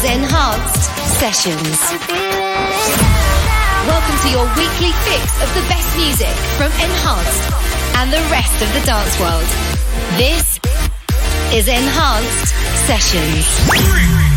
is Enhanced Sessions. Welcome to your weekly fix of the best music from Enhanced and the rest of the dance world. This is Enhanced Sessions.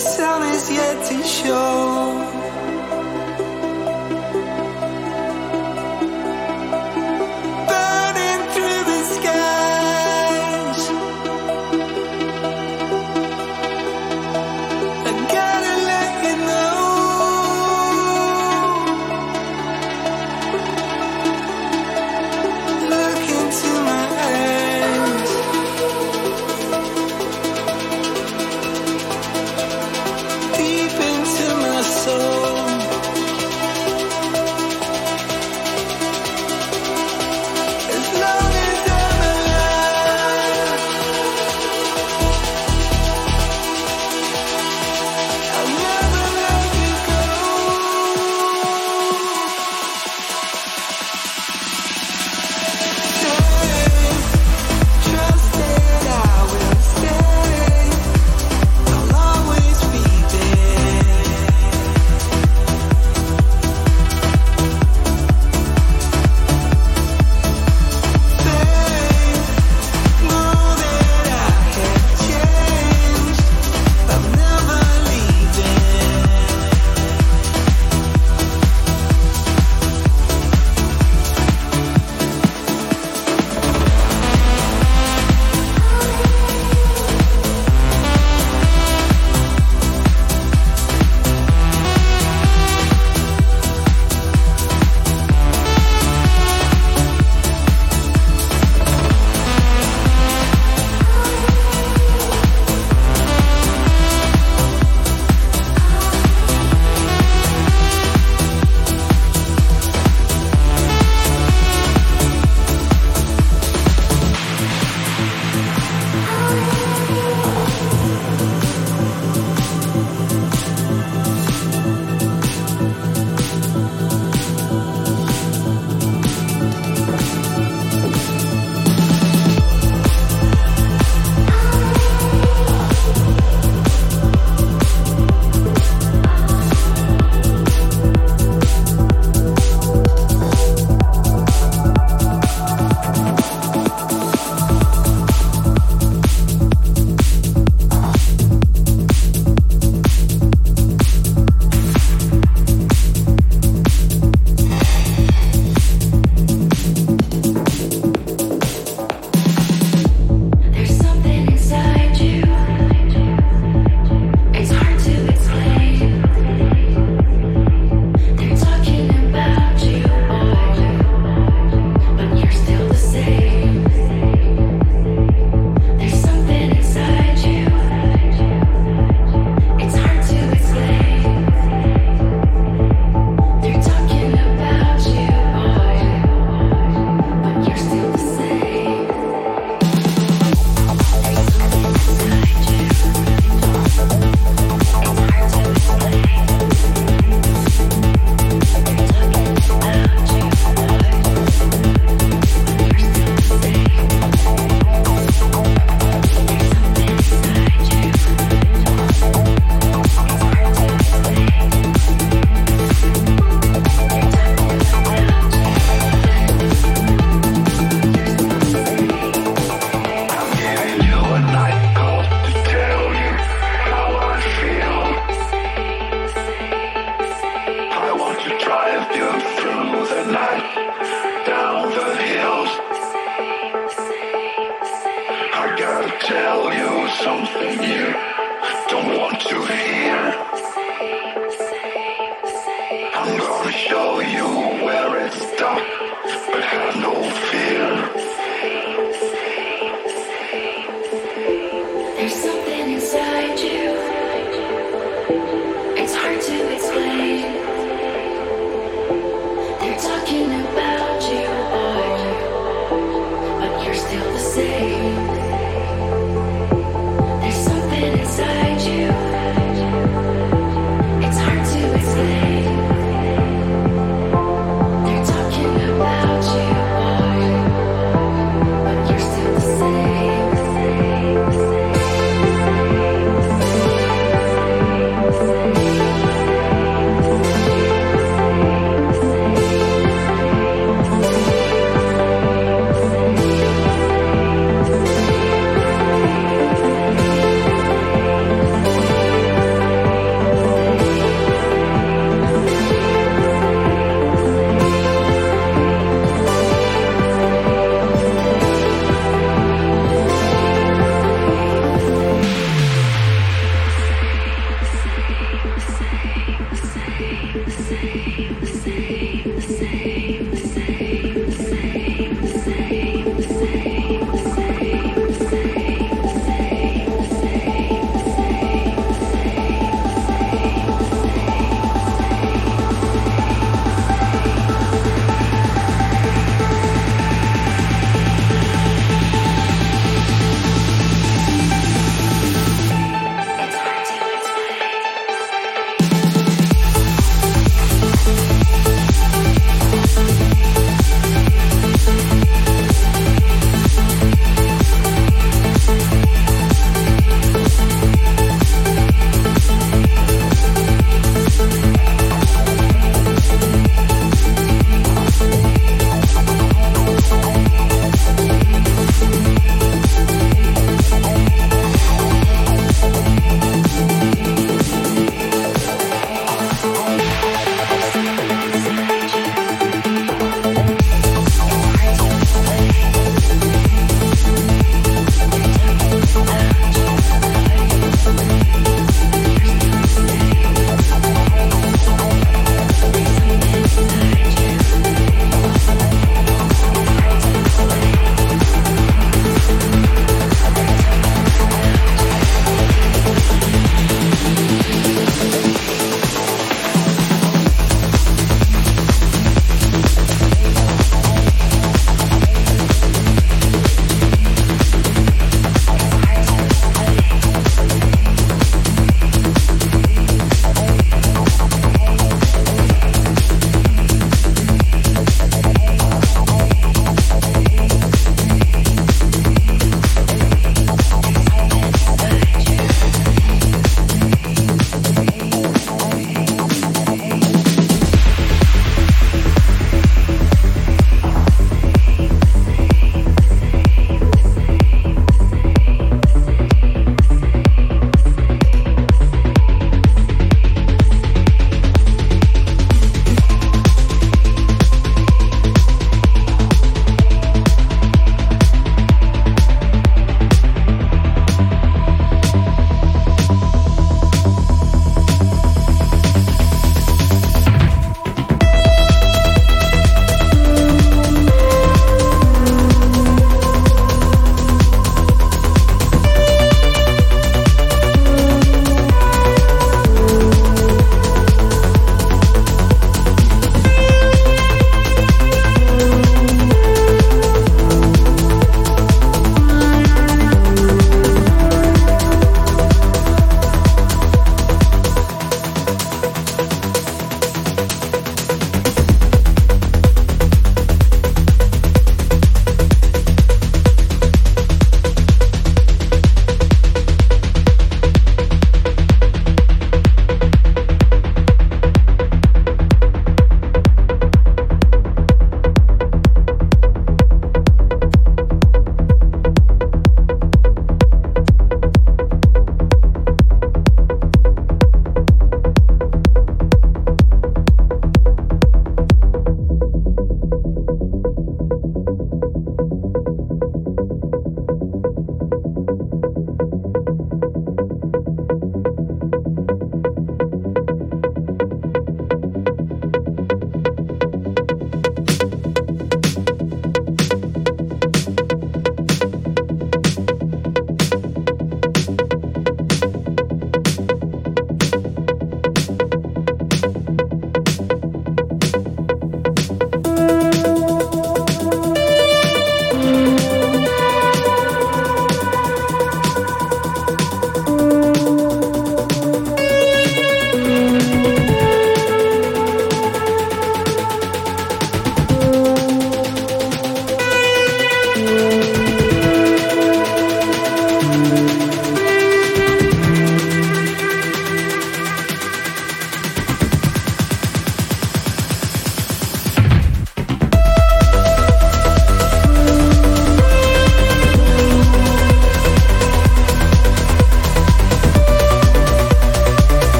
sun is yet to show.